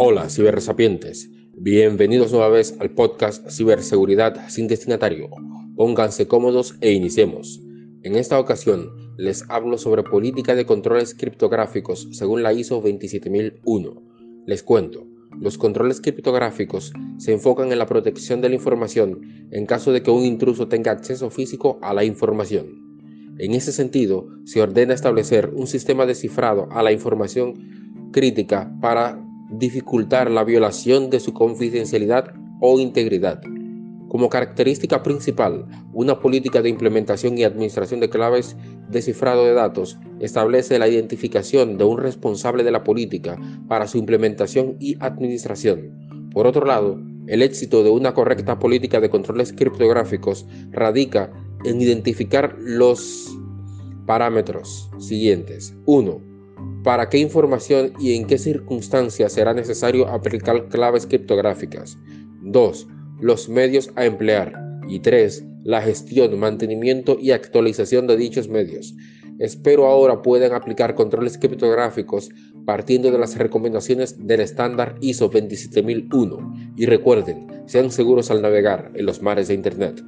Hola, cibersapientes. Bienvenidos nueva vez al podcast Ciberseguridad sin destinatario. Pónganse cómodos e iniciemos. En esta ocasión les hablo sobre política de controles criptográficos según la ISO 27001. Les cuento, los controles criptográficos se enfocan en la protección de la información en caso de que un intruso tenga acceso físico a la información. En ese sentido, se ordena establecer un sistema de cifrado a la información crítica para dificultar la violación de su confidencialidad o integridad. Como característica principal, una política de implementación y administración de claves de cifrado de datos establece la identificación de un responsable de la política para su implementación y administración. Por otro lado, el éxito de una correcta política de controles criptográficos radica en identificar los parámetros siguientes. 1 para qué información y en qué circunstancias será necesario aplicar claves criptográficas. 2. Los medios a emplear. Y 3. La gestión, mantenimiento y actualización de dichos medios. Espero ahora puedan aplicar controles criptográficos partiendo de las recomendaciones del estándar ISO 27001 y recuerden, sean seguros al navegar en los mares de Internet.